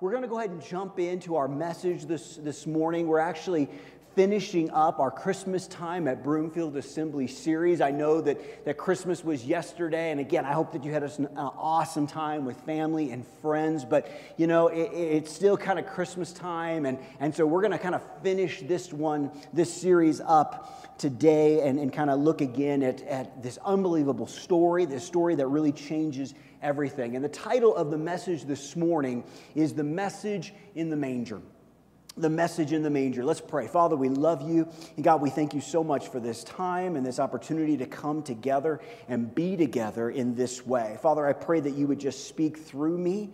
we're going to go ahead and jump into our message this, this morning. We're actually finishing up our Christmas time at Broomfield Assembly series. I know that, that Christmas was yesterday, and again, I hope that you had an awesome time with family and friends, but you know, it, it's still kind of Christmas time, and, and so we're going to kind of finish this one, this series up today and, and kind of look again at, at this unbelievable story, this story that really changes everything. And the title of the message this morning is The Message in the Manger the message in the manger. Let's pray. Father, we love you. And God, we thank you so much for this time and this opportunity to come together and be together in this way. Father, I pray that you would just speak through me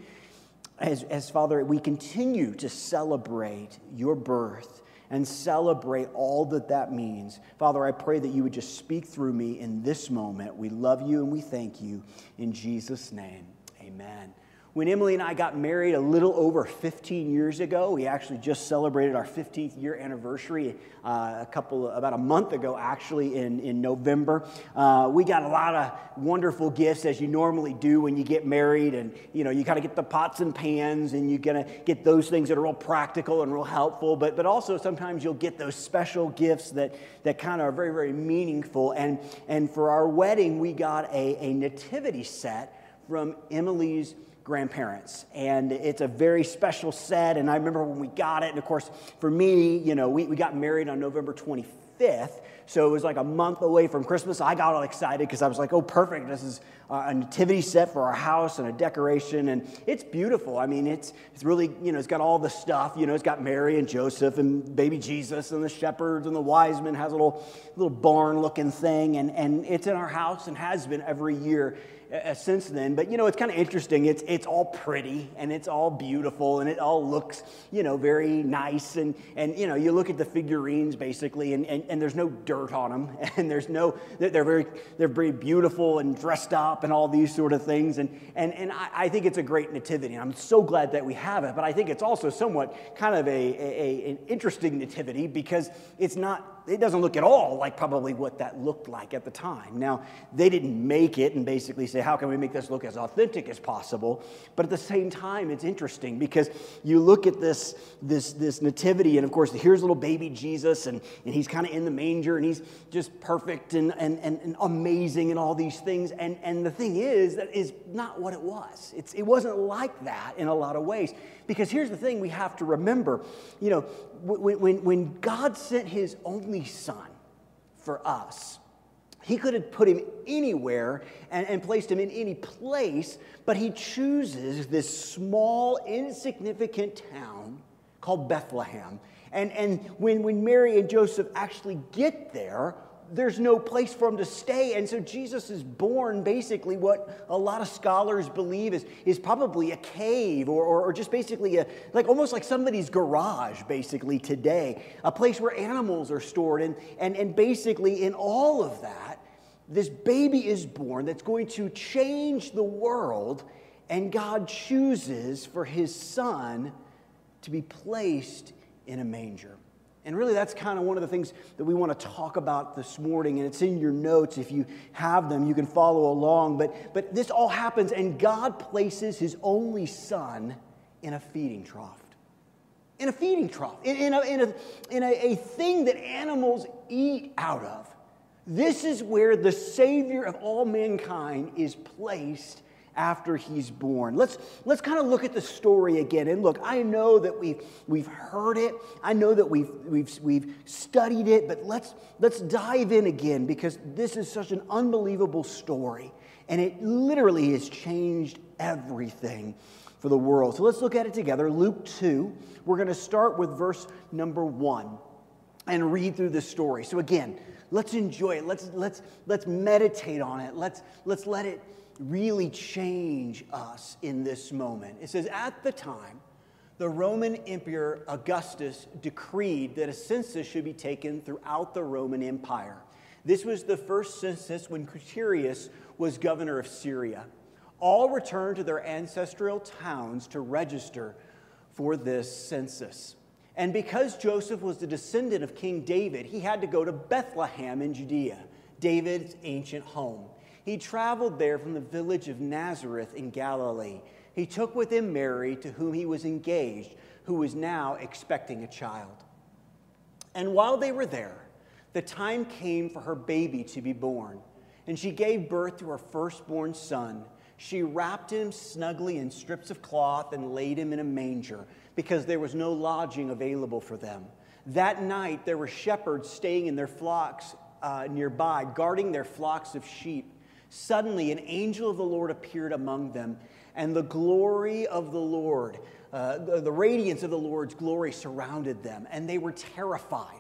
as, as Father, we continue to celebrate your birth and celebrate all that that means. Father, I pray that you would just speak through me in this moment. We love you and we thank you. In Jesus' name, amen. When Emily and I got married a little over 15 years ago, we actually just celebrated our 15th year anniversary uh, a couple, about a month ago, actually, in, in November. Uh, we got a lot of wonderful gifts, as you normally do when you get married. And, you know, you kind of get the pots and pans, and you're to get those things that are real practical and real helpful. But, but also, sometimes you'll get those special gifts that, that kind of are very, very meaningful. And, and for our wedding, we got a, a nativity set from Emily's grandparents. And it's a very special set. And I remember when we got it. And of course, for me, you know, we, we got married on November 25th. So it was like a month away from Christmas. I got all excited because I was like, oh, perfect. This is a nativity set for our house and a decoration. And it's beautiful. I mean, it's, it's really, you know, it's got all the stuff. You know, it's got Mary and Joseph and baby Jesus and the shepherds and the wise men. has a little, little barn looking thing. And, and it's in our house and has been every year uh, since then. But you know, it's kind of interesting. It's it's all pretty and it's all beautiful and it all looks you know very nice and and you know you look at the figurines basically and and, and there's no dirt on them and there's no they're very they're very beautiful and dressed up and all these sort of things and and and I, I think it's a great nativity and I'm so glad that we have it. But I think it's also somewhat kind of a, a an interesting nativity because it's not it doesn't look at all like probably what that looked like at the time. Now, they didn't make it and basically say, how can we make this look as authentic as possible? But at the same time, it's interesting because you look at this, this, this nativity, and of course, here's little baby Jesus, and, and he's kind of in the manger, and he's just perfect and, and, and, and, amazing and all these things. And, and the thing is, that is not what it was. It's, it wasn't like that in a lot of ways. Because here's the thing we have to remember you know, when, when, when God sent his only son for us, he could have put him anywhere and, and, placed him in any place, but he chooses this small, insignificant town called Bethlehem. And, and when, when Mary and Joseph actually get there, there's no place for him to stay. And so Jesus is born basically what a lot of scholars believe is, is probably a cave or, or, or, just basically a, like almost like somebody's garage, basically today, a place where animals are stored. And, and, and basically, in all of that, this baby is born that's going to change the world. And God chooses for his son to be placed in a manger. And really, that's kind of one of the things that we want to talk about this morning. And it's in your notes. If you have them, you can follow along. But, but this all happens, and God places his only son in a feeding trough. In a feeding trough, in, in, a, in, a, in a, a thing that animals eat out of. This is where the Savior of all mankind is placed after he's born. Let's, let's kind of look at the story again. And look, I know that we've, we've heard it, I know that we've, we've, we've studied it, but let's, let's dive in again because this is such an unbelievable story. And it literally has changed everything for the world. So let's look at it together. Luke 2, we're going to start with verse number 1 and read through the story. So again, let's enjoy it. Let's, let's, let's meditate on it. Let's, let's let it really change us in this moment. It says, At the time, the Roman Emperor Augustus decreed that a census should be taken throughout the Roman Empire. This was the first census when Quirinius was governor of Syria. All returned to their ancestral towns to register for this census. And because Joseph was the descendant of King David, he had to go to Bethlehem in Judea, David's ancient home. He traveled there from the village of Nazareth in Galilee, he took with him Mary, to whom he was engaged, who was now expecting a child. And while they were there, the time came for her baby to be born, and she gave birth to her firstborn son. She wrapped him snugly in strips of cloth and laid him in a manger because there was no lodging available for them. That night, there were shepherds staying in their flocks uh, nearby, guarding their flocks of sheep. Suddenly, an angel of the Lord appeared among them, and the glory of the Lord, uh, the, the radiance of the Lord's glory surrounded them, and they were terrified.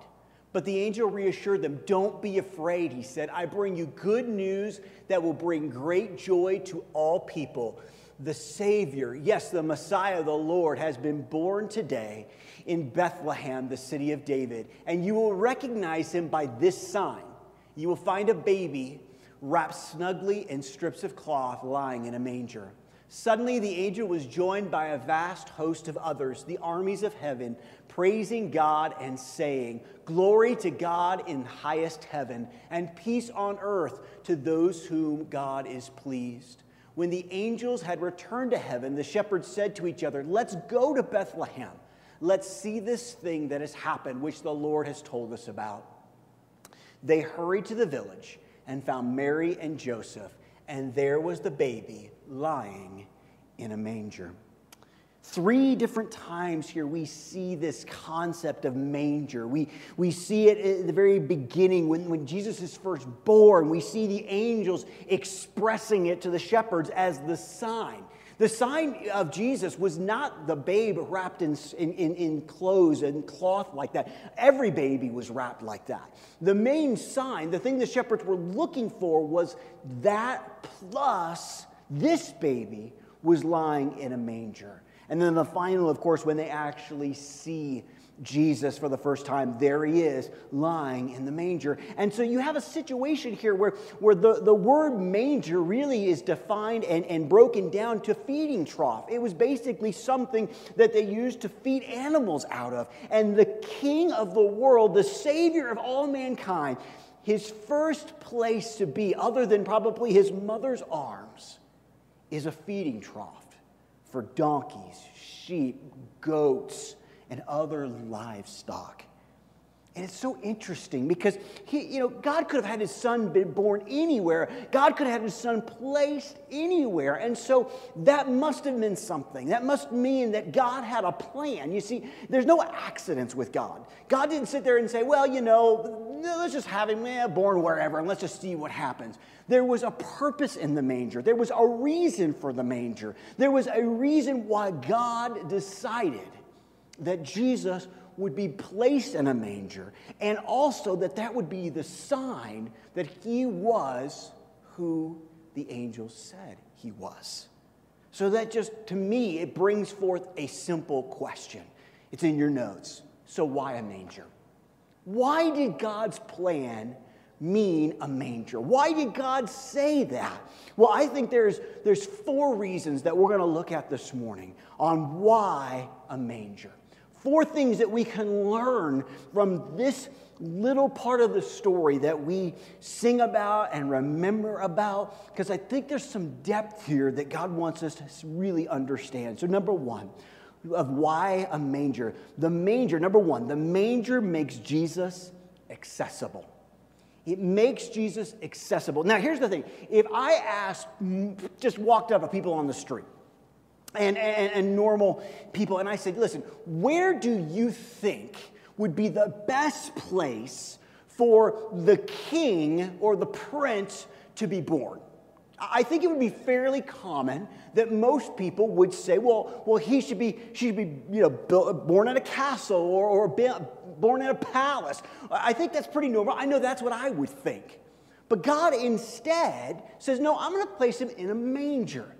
But the angel reassured them, Don't be afraid, he said. I bring you good news that will bring great joy to all people. The Savior, yes, the Messiah, the Lord, has been born today in Bethlehem, the city of David. And you will recognize him by this sign. You will find a baby wrapped snugly in strips of cloth lying in a manger. Suddenly, the angel was joined by a vast host of others, the armies of heaven, praising God and saying, Glory to God in highest heaven, and peace on earth to those whom God is pleased. When the angels had returned to heaven, the shepherds said to each other, Let's go to Bethlehem. Let's see this thing that has happened, which the Lord has told us about. They hurried to the village and found Mary and Joseph, and there was the baby lying in a manger. Three different times here we see this concept of manger. We, we see it at the very beginning when, when Jesus is first born. We see the angels expressing it to the shepherds as the sign. The sign of Jesus was not the babe wrapped in, in, in, clothes and cloth like that. Every baby was wrapped like that. The main sign, the thing the shepherds were looking for, was that plus this baby was lying in a manger. And then the final, of course, when they actually see Jesus for the first time, there he is lying in the manger. And so you have a situation here where, where the, the word manger really is defined and, and broken down to feeding trough. It was basically something that they used to feed animals out of. And the king of the world, the savior of all mankind, his first place to be, other than probably his mother's arms, is a feeding trough for donkeys, sheep, goats, and other livestock. And it's so interesting because he, you know, God could have had his son been born anywhere. God could have had his son placed anywhere. And so that must have meant something. That must mean that God had a plan. You see, there's no accidents with God. God didn't sit there and say, well, you know, let's just have him eh, born wherever and let's just see what happens. There was a purpose in the manger. There was a reason for the manger. There was a reason why God decided that Jesus would be placed in a manger, and also that that would be the sign that he was who the angels said he was. So that just, to me, it brings forth a simple question. It's in your notes. So, why a manger? Why did God's plan mean a manger? Why did God say that? Well, I think there's, there's four reasons that we're going to look at this morning on why a manger four things that we can learn from this little part of the story that we sing about and remember about, because I think there's some depth here that God wants us to really understand. So, number one, of why a manger. The manger, number one, the manger makes Jesus accessible. It makes Jesus accessible. Now, here's the thing if I asked, just walked up to people on the street, and, and, and normal people. And I said, listen, where do you think would be the best place for the king or the prince to be born? I think it would be fairly common that most people would say, well, well he should be, she should be you know, built, born in a castle or, or born in a palace. I think that's pretty normal. I know that's what I would think. But God instead says, no, I'm going to place him in a manger.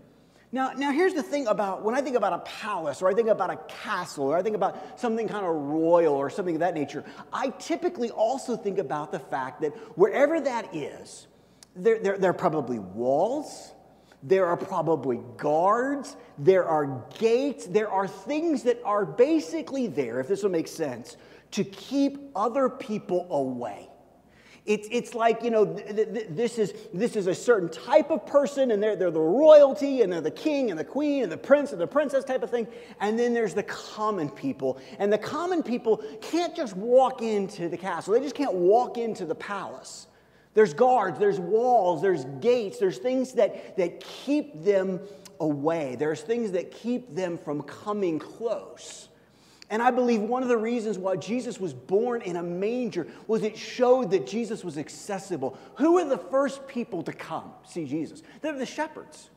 Now, now here's the thing about when I think about a palace or I think about a castle or I think about something kind of royal or something of that nature, I typically also think about the fact that wherever that is, there, there, there are probably walls, there are probably guards, there are gates, there are things that are basically there, if this will make sense, to keep other people away. It's, it's like, you know, th- th- this, is, this is a certain type of person, and they're, they're the royalty, and they're the king, and the queen, and the prince, and the princess type of thing. And then there's the common people. And the common people can't just walk into the castle, they just can't walk into the palace. There's guards, there's walls, there's gates, there's things that, that keep them away, there's things that keep them from coming close. And I believe one of the reasons why Jesus was born in a manger was it showed that Jesus was accessible. Who were the first people to come see Jesus? They're the shepherds.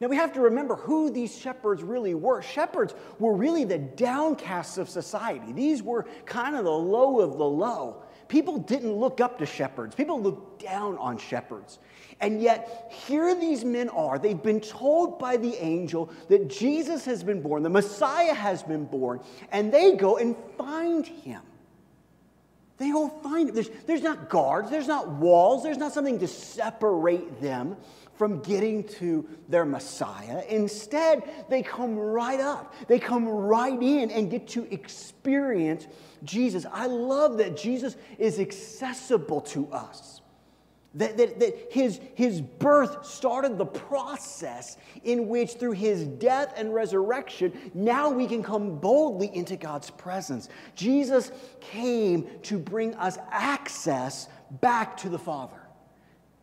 Now we have to remember who these shepherds really were. Shepherds were really the downcasts of society, these were kind of the low of the low. People didn't look up to shepherds, people looked down on shepherds. And yet, here these men are. They've been told by the angel that Jesus has been born, the Messiah has been born, and they go and find him. They go find him. There's, there's not guards, there's not walls, there's not something to separate them from getting to their Messiah. Instead, they come right up, they come right in and get to experience Jesus. I love that Jesus is accessible to us. That, that, that his, his birth started the process in which, through his death and resurrection, now we can come boldly into God's presence. Jesus came to bring us access back to the Father,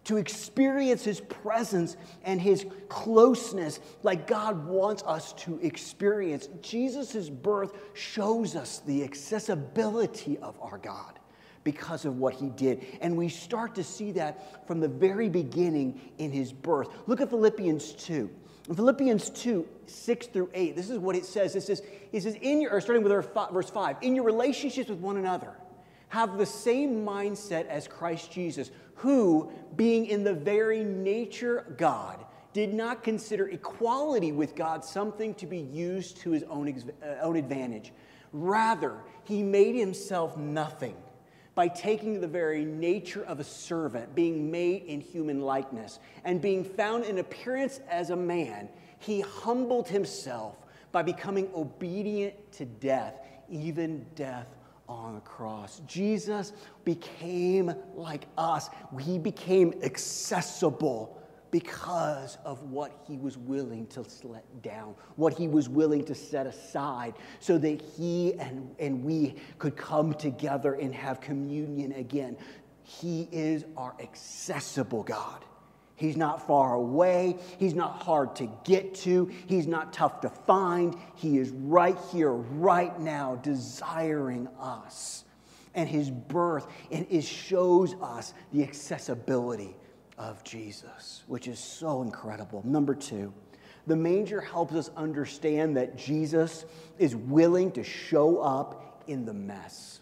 to experience his presence and his closeness like God wants us to experience. Jesus' birth shows us the accessibility of our God because of what he did. And we start to see that from the very beginning in his birth. Look at Philippians 2. In Philippians 2, 6 through 8, this is what it says. It says, it says in your, starting with verse 5, in your relationships with one another, have the same mindset as Christ Jesus, who, being in the very nature God, did not consider equality with God something to be used to his own, uh, own advantage. Rather, he made himself nothing by taking the very nature of a servant, being made in human likeness, and being found in appearance as a man, he humbled himself by becoming obedient to death, even death on the cross. Jesus became like us, he became accessible because of what he was willing to let down, what he was willing to set aside, so that he and, and we could come together and have communion again. He is our accessible God. He's not far away. He's not hard to get to. He's not tough to find. He is right here, right now, desiring us. And his birth and it shows us the accessibility of Jesus, which is so incredible. Number two, the manger helps us understand that Jesus is willing to show up in the mess.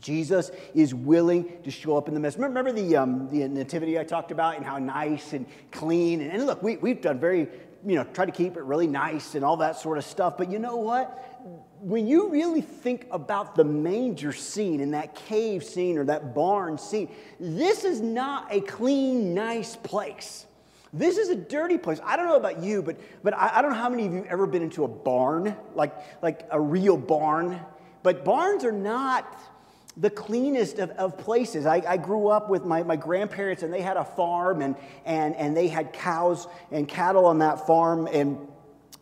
Jesus is willing to show up in the mess. Remember the, um, the nativity I talked about and how nice and clean? And, and look, we, we've done very, you know, try to keep it really nice and all that sort of stuff. But you know what? When you really think about the manger scene and that cave scene or that barn scene, this is not a clean, nice place. This is a dirty place. I don't know about you, but, but I, I don't know how many of you ever been into a barn, like, like a real barn. But barns are not the cleanest of, of places. I, I, grew up with my, my grandparents, and they had a farm, and, and, and they had cows and cattle on that farm, and,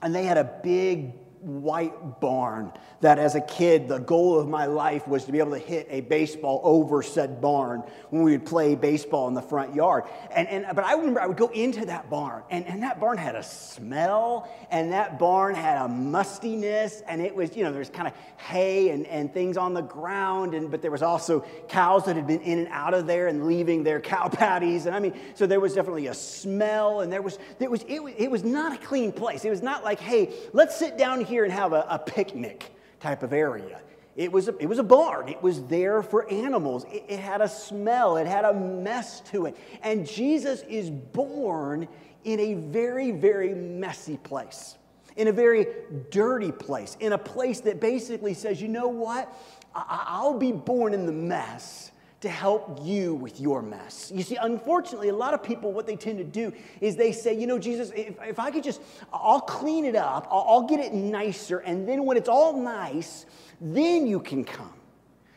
and they had a big white barn that as a kid the goal of my life was to be able to hit a baseball over said barn when we would play baseball in the front yard. And, and but i remember i would go into that barn and, and that barn had a smell and that barn had a mustiness and it was you know there's kind of hay and, and things on the ground and but there was also cows that had been in and out of there and leaving their cow patties. And i mean so there was definitely a smell and there was there was it, was, it was not a clean place. It was not like hey let's sit down here and have a, a picnic type of area. It was, a, it was a barn. It was there for animals. It, it had a smell. It had a mess to it. And Jesus is born in a very, very messy place, in a very dirty place, in a place that basically says, you know what? I, I'll be born in the mess to help you with your mess. You see, unfortunately, a lot of people, what they tend to do is they say, you know, Jesus, if, if I could just, I'll clean it up, I'll, I'll get it nicer, and then when it's all nice, then you can come.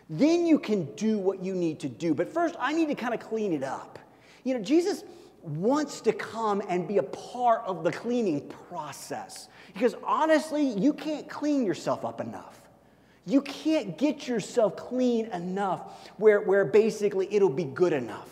Then you can do what you need to do. But first, I need to kind of clean it up. You know, Jesus wants to come and be a part of the cleaning process. Because honestly, you can't clean yourself up enough. You can't get yourself clean enough where, where basically it'll be good enough.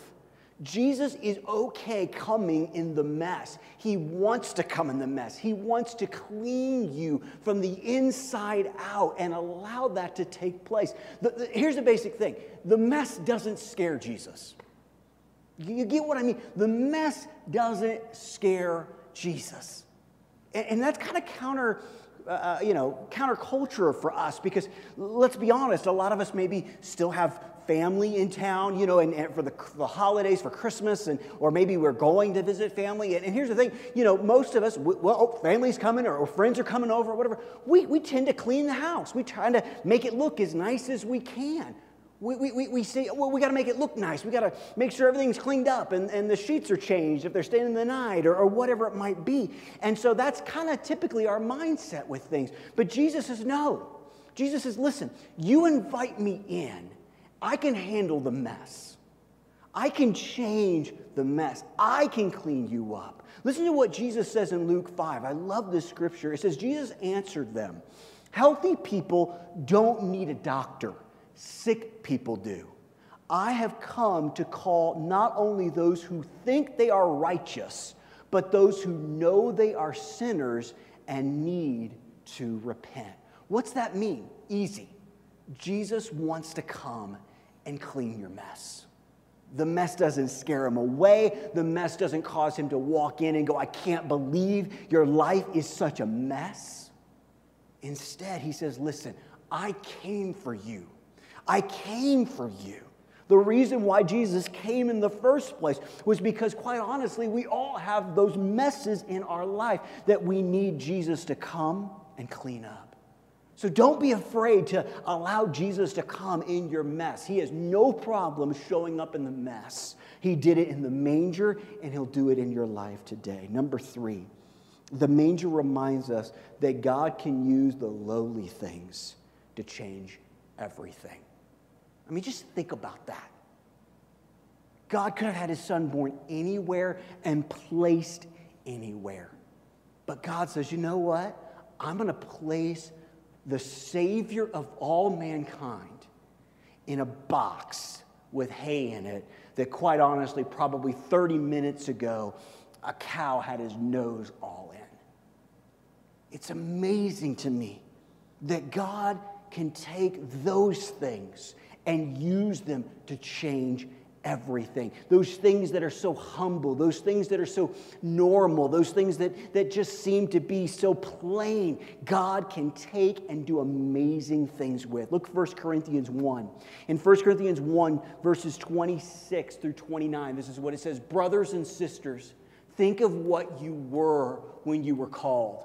Jesus is okay coming in the mess. He wants to come in the mess. He wants to clean you from the inside out and allow that to take place. The, the, here's the basic thing the mess doesn't scare Jesus. You get what I mean? The mess doesn't scare Jesus. And, and that's kind of counter. Uh, uh, you know, counterculture for us because let's be honest, a lot of us maybe still have family in town, you know, and, and for the, the, holidays, for Christmas, and or maybe we're going to visit family. And, and here's the thing, you know, most of us, we, well, oh, family's coming or, or, friends are coming over, or whatever. We, we tend to clean the house. We try to make it look as nice as we can. We, we, we say, well, we got to make it look nice. We got to make sure everything's cleaned up and, and the sheets are changed if they're staying in the night or, or whatever it might be. And so that's kind of typically our mindset with things. But Jesus says, no. Jesus says, listen, you invite me in I can handle the mess. I can change the mess. I can clean you up. Listen to what Jesus says in Luke 5. I love this scripture. It says, Jesus answered them Healthy people don't need a doctor, sick people do. I have come to call not only those who think they are righteous, but those who know they are sinners and need to repent. What's that mean? Easy. Jesus wants to come and clean your mess. The mess doesn't scare him away. The mess doesn't cause him to walk in and go, I can't believe your life is such a mess. Instead, he says, Listen, I came for you. I came for you. The reason why Jesus came in the first place was because, quite honestly, we all have those messes in our life that we need Jesus to come and clean up. So don't be afraid to allow Jesus to come in your mess. He has no problem showing up in the mess. He did it in the manger, and He'll do it in your life today. Number three, the manger reminds us that God can use the lowly things to change everything. I mean, just think about that. God could have had his son born anywhere and placed anywhere. But God says, you know what? I'm going to place the Savior of all mankind in a box with hay in it that, quite honestly, probably 30 minutes ago, a cow had his nose all in. It's amazing to me that God can take those things and use them to change everything. Those things that are so humble, those things that are so normal, those things that, that just seem to be so plain, God can take and do amazing things with. Look 1 Corinthians 1. In 1 Corinthians 1, verses 26 through 29, this is what it says Brothers and sisters, think of what you were when you were called.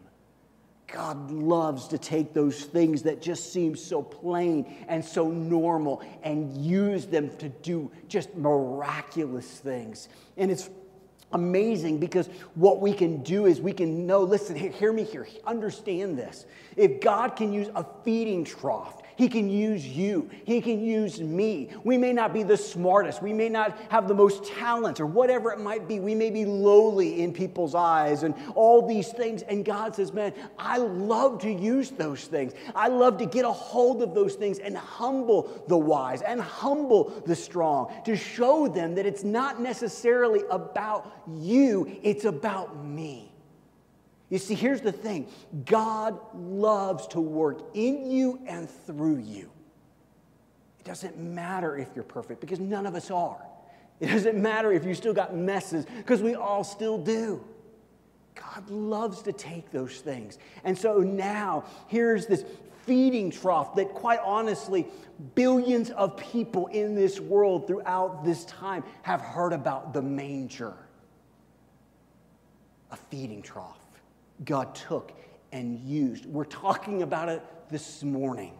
God loves to take those things that just seem so plain and so normal and use them to do just miraculous things. And it's amazing because what we can do is we can know listen, hear me here, understand this. If God can use a feeding trough he can use you. He can use me. We may not be the smartest. We may not have the most talent or whatever it might be. We may be lowly in people's eyes and all these things. And God says, Man, I love to use those things. I love to get a hold of those things and humble the wise and humble the strong to show them that it's not necessarily about you, it's about me. You see, here's the thing God loves to work in you and through you. It doesn't matter if you're perfect because none of us are. It doesn't matter if you still got messes because we all still do. God loves to take those things. And so now, here's this feeding trough that, quite honestly, billions of people in this world throughout this time have heard about the manger. A feeding trough God took and used. We're talking about it this morning.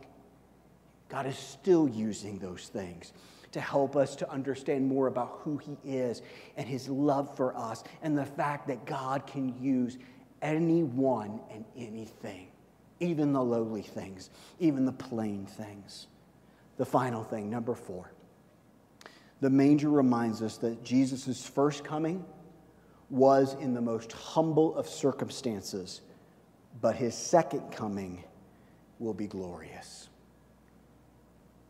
God is still using those things to help us to understand more about who He is and His love for us and the fact that God can use anyone and anything, even the lowly things, even the plain things. The final thing, number four. The manger reminds us that Jesus' first coming was in the most humble of circumstances, but his second coming will be glorious.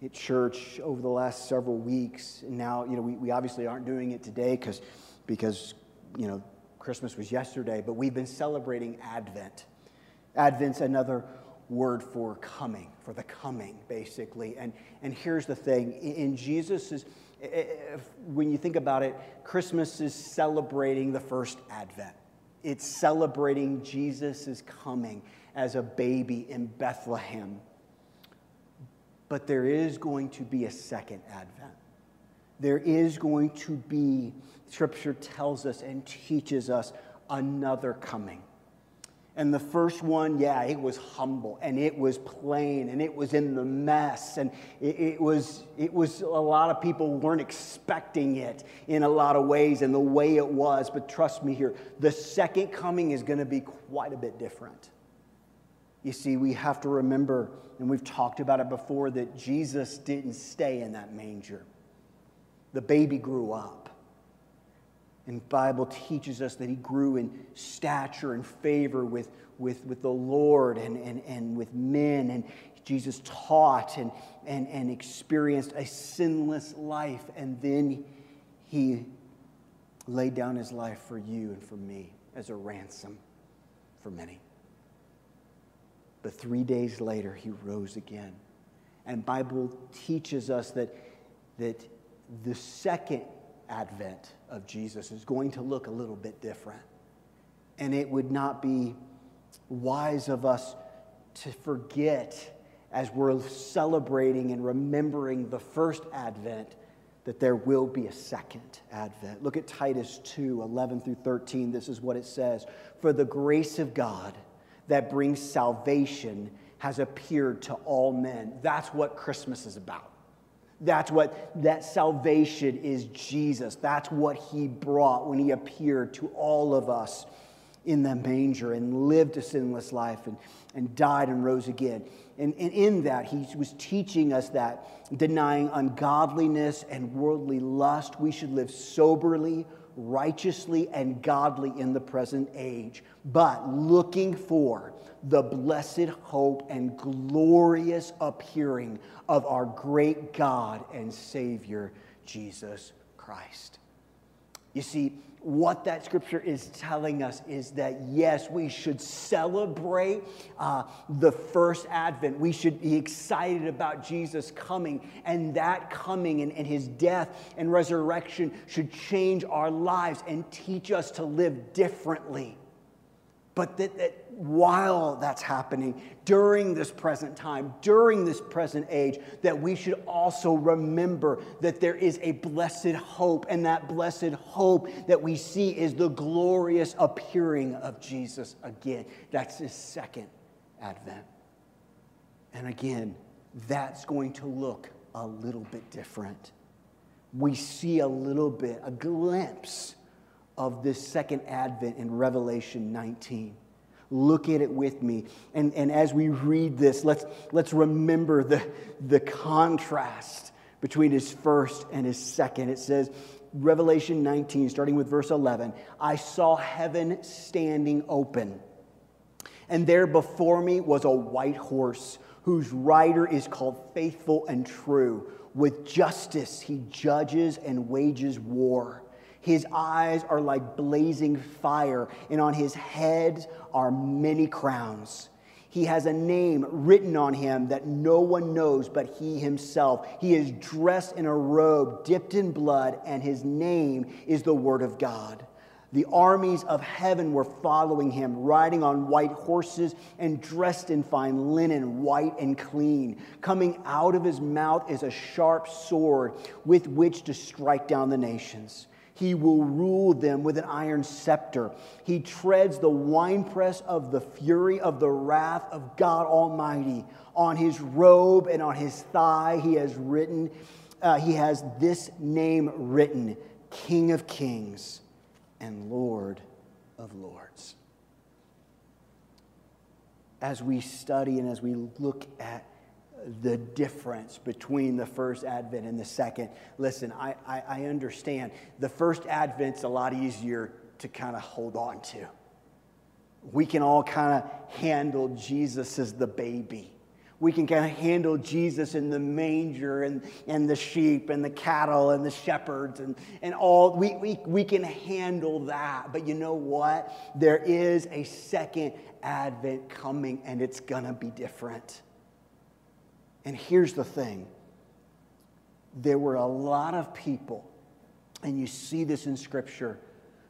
At church over the last several weeks, and now, you know, we, we obviously aren't doing it today because, because, you know, Christmas was yesterday, but we've been celebrating Advent. Advent's another word for coming, for the coming, basically. And, and here's the thing in Jesus' when you think about it, Christmas is celebrating the first advent. It's celebrating Jesus' coming as a baby in Bethlehem. But there is going to be a second advent. There is going to be, Scripture tells us and teaches us, another coming. And the first one, yeah, it was humble and it was plain and it was in the mess. And it, it, was, it was, a lot of people weren't expecting it in a lot of ways and the way it was. But trust me here, the second coming is going to be quite a bit different. You see, we have to remember, and we've talked about it before, that Jesus didn't stay in that manger. The baby grew up. And Bible teaches us that he grew in stature and favor with, with, with the Lord and, and, and with men. And Jesus taught and, and, and experienced a sinless life. And then he laid down his life for you and for me as a ransom for many. But three days later, he rose again. And Bible teaches us that, that the second advent of Jesus is going to look a little bit different. And it would not be wise of us to forget as we're celebrating and remembering the first advent that there will be a second advent. Look at Titus 2 11 through 13. This is what it says For the grace of God that brings salvation has appeared to all men. That's what Christmas is about. That's what that salvation is Jesus. That's what he brought when he appeared to all of us in the manger and lived a sinless life and, and died and rose again. And, and in that, he was teaching us that denying ungodliness and worldly lust, we should live soberly, righteously, and godly in the present age, but looking for the blessed hope and glorious appearing of our great God and Savior, Jesus Christ. You see, what that scripture is telling us is that yes, we should celebrate uh, the first advent. We should be excited about Jesus coming, and that coming and, and his death and resurrection should change our lives and teach us to live differently. But that, that while that's happening, during this present time, during this present age, that we should also remember that there is a blessed hope, and that blessed hope that we see is the glorious appearing of Jesus again. That's his second advent. And again, that's going to look a little bit different. We see a little bit, a glimpse of this second advent in Revelation 19. Look at it with me. And, and as we read this, let's, let's remember the, the contrast between his first and his second. It says, Revelation 19, starting with verse 11 I saw heaven standing open, and there before me was a white horse whose rider is called Faithful and True. With justice he judges and wages war. His eyes are like blazing fire, and on his head are many crowns. He has a name written on him that no one knows but he himself. He is dressed in a robe dipped in blood, and his name is the Word of God. The armies of heaven were following him, riding on white horses and dressed in fine linen, white and clean. Coming out of his mouth is a sharp sword with which to strike down the nations. He will rule them with an iron scepter. He treads the winepress of the fury of the wrath of God Almighty. On his robe and on his thigh, he has written, uh, he has this name written King of Kings and Lord of Lords. As we study and as we look at the difference between the first advent and the second, listen, I, I, I understand. The first advent's a lot easier to kind of hold on to. We can all kind of handle Jesus as the baby we can kind of handle Jesus in the manger and, and the sheep and the cattle and the shepherds and, and all. We, we, we can handle that. But you know what? There is a second advent coming and it's going to be different. And here's the thing there were a lot of people, and you see this in Scripture,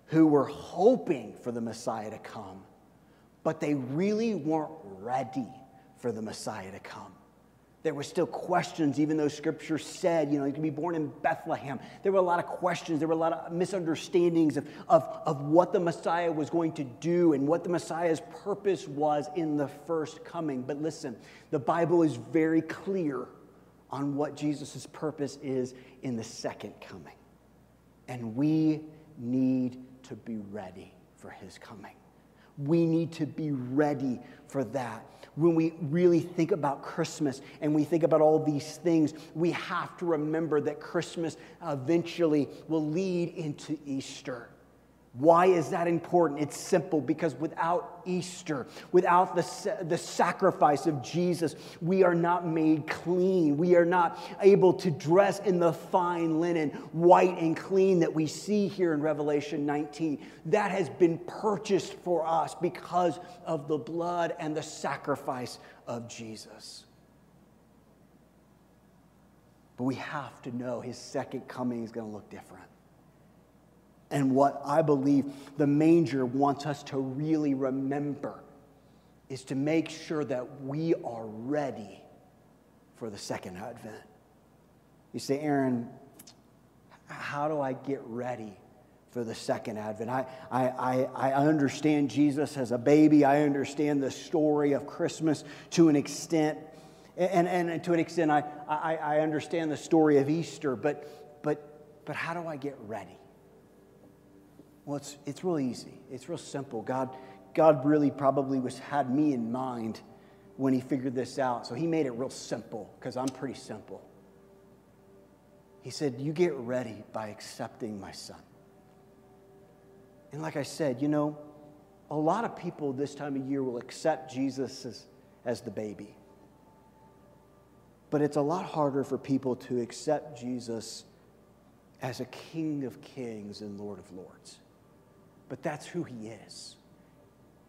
who were hoping for the Messiah to come, but they really weren't ready for the Messiah to come. There were still questions, even though scripture said, you know, he could be born in Bethlehem. There were a lot of questions. There were a lot of misunderstandings of, of, of what the Messiah was going to do and what the Messiah's purpose was in the first coming. But listen, the Bible is very clear on what Jesus' purpose is in the second coming. And we need to be ready for his coming. We need to be ready for that when we really think about Christmas and we think about all these things, we have to remember that Christmas eventually will lead into Easter. Why is that important? It's simple because without Easter, without the, the sacrifice of Jesus, we are not made clean. We are not able to dress in the fine linen, white and clean that we see here in Revelation 19. That has been purchased for us because of the blood and the sacrifice of Jesus. But we have to know his second coming is going to look different. And what I believe the manger wants us to really remember is to make sure that we are ready for the second advent. You say, Aaron, how do I get ready for the second advent? I, I, I, understand Jesus as a baby. I understand the story of Christmas to an extent. And, and, and to an extent, I, I, I understand the story of Easter. But, but, but how do I get ready? Well, it's, it's real easy. It's real simple. God, God really probably was, had me in mind when he figured this out. So he made it real simple because I'm pretty simple. He said, You get ready by accepting my son. And like I said, you know, a lot of people this time of year will accept Jesus as, as the baby. But it's a lot harder for people to accept Jesus as a King of kings and Lord of lords but that's who he is.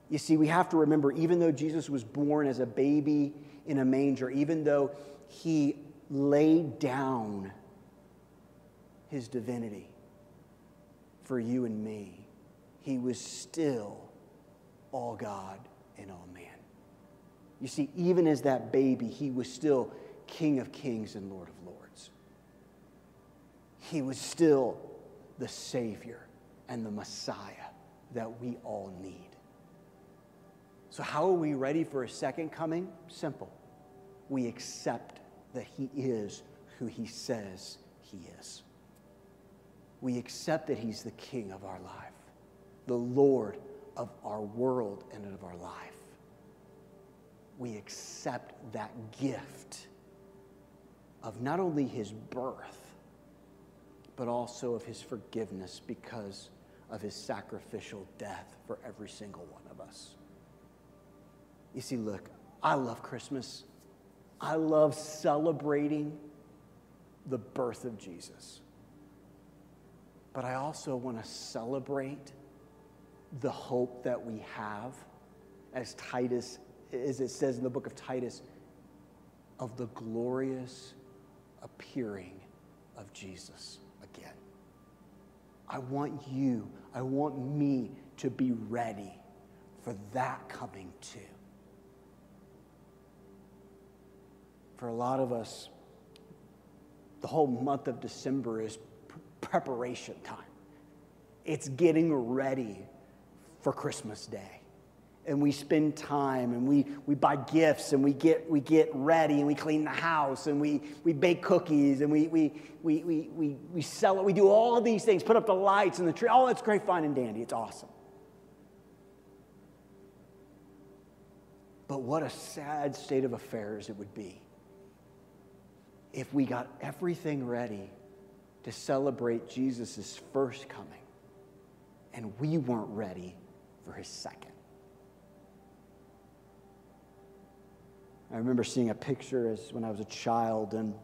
You see, we have to remember, even though Jesus was born as a baby in a manger, even though he laid down his divinity for you and me, he was still all God and all man. You see, even as that baby, he was still King of kings and Lord of lords. He was still the Savior and the Messiah that we all need. So, how are we ready for a second coming? Simple. We accept that He is who He says He is. We accept that He's the King of our life, the Lord of our world and of our life. We accept that gift of not only His birth, but also of His forgiveness because of his sacrificial death for every single one of us. You see, look, I love Christmas. I love celebrating the birth of Jesus. But I also want to celebrate the hope that we have, as Titus, as it says in the book of Titus, of the glorious appearing of Jesus again. I want you, I want me to be ready for that coming too. For a lot of us, the whole month of December is preparation time. It's getting ready for Christmas Day. And we spend time and we, we buy gifts and we get, we get ready and we clean the house and we, we bake cookies and we, we, we, we, we, we sell it. We do all of these things, put up the lights and the tree. Oh, it's great, fun, and dandy. It's awesome. But what a sad state of affairs it would be if we got everything ready to celebrate Jesus' first coming and we weren't ready for his second. I remember seeing a picture as when I was a child, and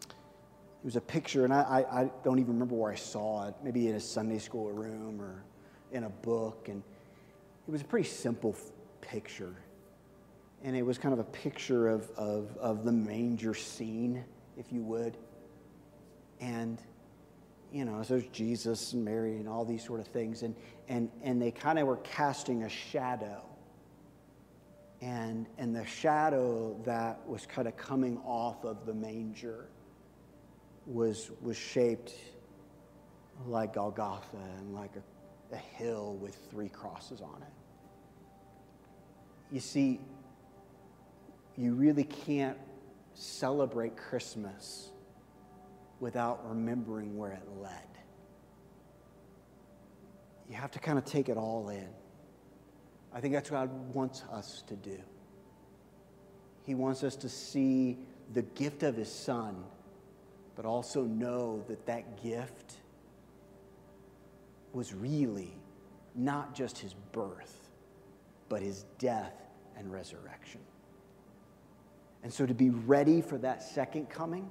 it was a picture, and I, I, I, don't even remember where I saw it, maybe in a Sunday school room or in a book. And it was a pretty simple picture. And it was kind of a picture of, of, of the manger scene, if you would. And, you know, so there's Jesus and Mary and all these sort of things. And, and, and they kind of were casting a shadow and, and the shadow that was kind of coming off of the manger was, was shaped like Golgotha and like a, a hill with three crosses on it. You see, you really can't celebrate Christmas without remembering where it led. You have to kind of take it all in. I think that's what God wants us to do. He wants us to see the gift of His Son, but also know that that gift was really not just His birth, but His death and resurrection. And so, to be ready for that second coming,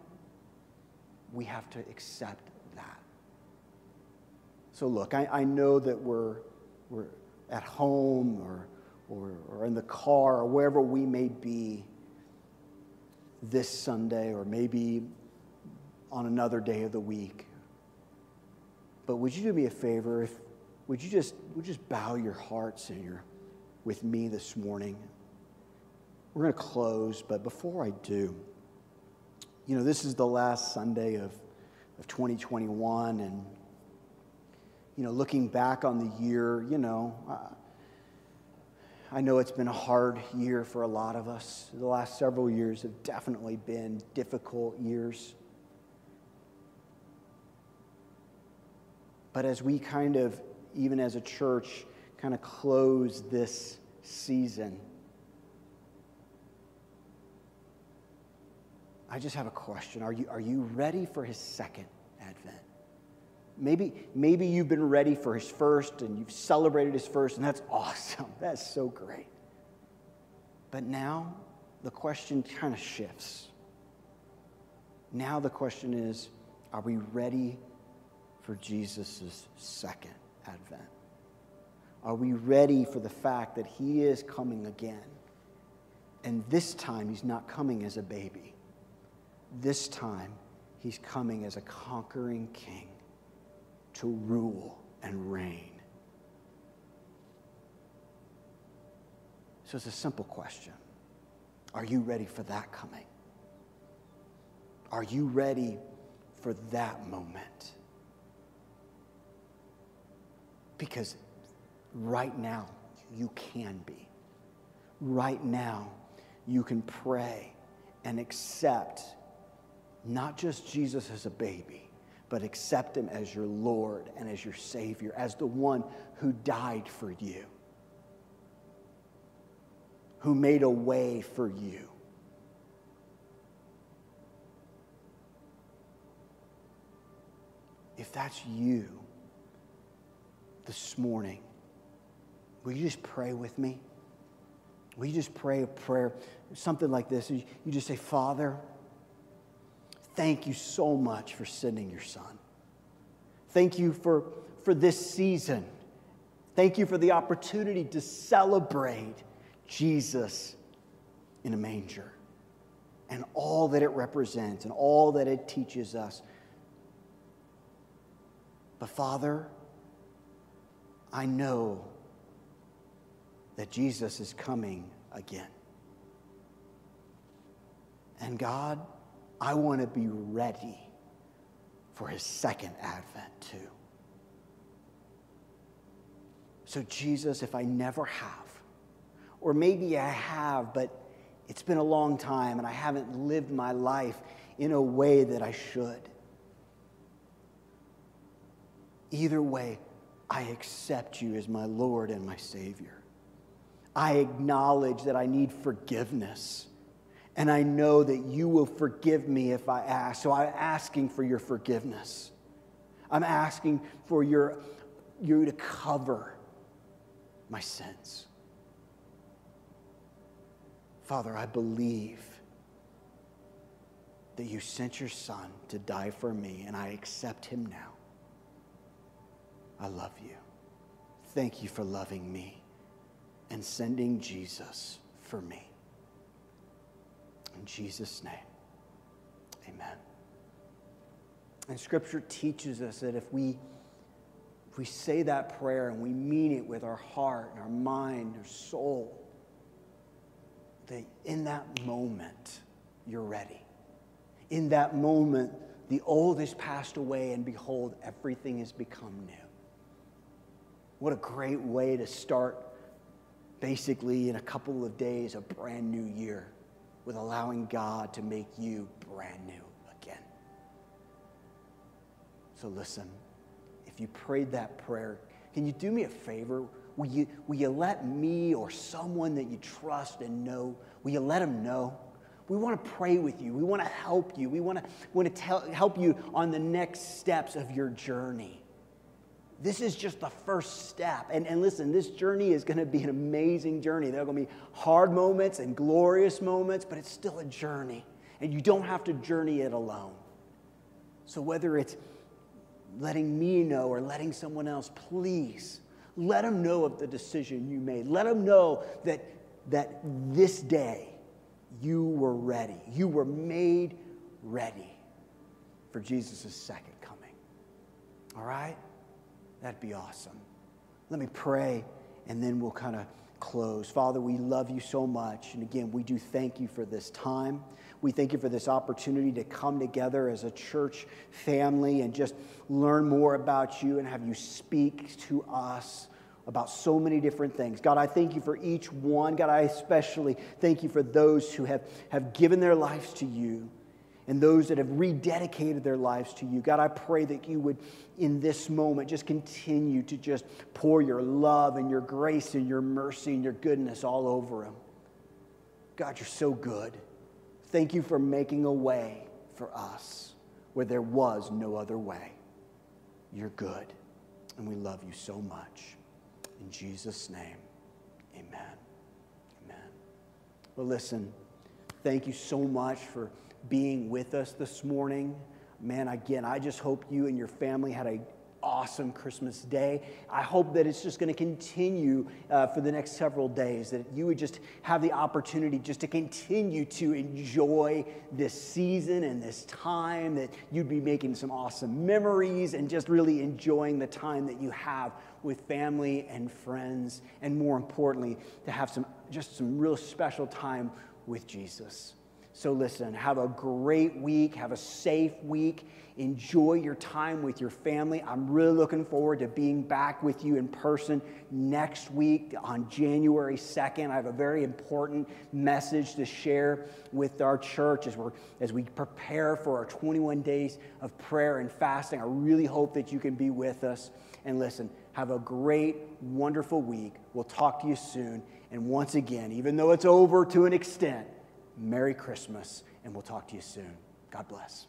we have to accept that. So, look, I, I know that we're, we're at home or, or, or in the car or wherever we may be this Sunday or maybe on another day of the week. But would you do me a favor? If, would you just, would you just bow your hearts and your, with me this morning? We're going to close, but before I do, you know, this is the last Sunday of, of 2021, and you know, looking back on the year, you know, uh, I know it's been a hard year for a lot of us. The last several years have definitely been difficult years. But as we kind of, even as a church, kind of close this season, I just have a question. Are you, are you ready for his second? Maybe, maybe you've been ready for his first and you've celebrated his first, and that's awesome. That's so great. But now the question kind of shifts. Now the question is are we ready for Jesus' second advent? Are we ready for the fact that he is coming again? And this time, he's not coming as a baby. This time, he's coming as a conquering king to rule and reign. So it's a simple question Are you ready for that coming? Are you ready for that moment? Because right now, you can be. Right now, you can pray and accept not just Jesus as a baby, but accept him as your Lord and as your Savior, as the one who died for you, who made a way for you. If that's you this morning, will you just pray with me? Will you just pray a prayer, something like this? You just say, Father, thank you so much for sending your son. Thank you for, for this season. Thank you for the opportunity to celebrate Jesus in a manger and all that it represents and all that it teaches us. But Father, I know that Jesus is coming again. And God, I want to be ready for his second advent too. So, Jesus, if I never have, or maybe I have, but it's been a long time and I haven't lived my life in a way that I should. Either way, I accept you as my Lord and my Savior. I acknowledge that I need forgiveness. And I know that you will forgive me if I ask. So I'm asking for your forgiveness. I'm asking for your, you to cover my sins. Father, I believe that you sent your son to die for me, and I accept him now. I love you. Thank you for loving me and sending Jesus for me. In Jesus' name, amen. And Scripture teaches us that if we, if we say that prayer and we mean it with our heart and our mind, and our soul, that in that moment, you're ready. In that moment, the old has passed away, and behold, everything has become new. What a great way to start, basically, in a couple of days, a brand new year with allowing God to make you brand new again. So, listen, if you prayed that prayer, can you do me a favor? Will you, will you let me or someone that you trust and know, will you let them know? We want to pray with you. We want to help you. We want to, want to tell, help you on the next steps of your journey. This is just the first step. And, and listen, this journey is going to be an amazing journey. There are going to be hard moments and glorious moments, but it's still a journey. And you don't have to journey it alone. So whether it's letting me know or letting someone else, please let them know of the decision you made. Let them know that, that this day you were ready. You were made ready for Jesus' second coming. All right? That'd be awesome. Let me pray and then we'll kind of close. Father, we love you so much. And again, we do thank you for this time. We thank you for this opportunity to come together as a church family and just learn more about you and have you speak to us about so many different things. God, I thank you for each one. God, I especially thank you for those who have, have given their lives to you and those that have rededicated their lives to you. God, I pray that you would, in this moment, just continue to just pour your love and your grace and your mercy and your goodness all over them. God, you're so good. Thank you for making a way for us where there was no other way. You're good, and we love you so much. In Jesus' name, amen. Amen. Well, listen, thank you so much for being with us this morning. Man, again, I just hope you and your family had a awesome Christmas day. I hope that it's just going to continue uh, for the next several days, that you would just have the opportunity just to continue to enjoy this season and this time, that you'd be making some awesome memories and just really enjoying the time that you have with family and friends, and more importantly, to have some just some real special time with Jesus. So, listen, have a great week, have a safe week, enjoy your time with your family. I'm really looking forward to being back with you in person next week on January 2nd. I have a very important message to share with our church as, we're, as we prepare for our 21 days of prayer and fasting. I really hope that you can be with us. And listen, have a great, wonderful week. We'll talk to you soon. And once again, even though it's over to an extent, Merry Christmas, and we'll talk to you soon. God bless.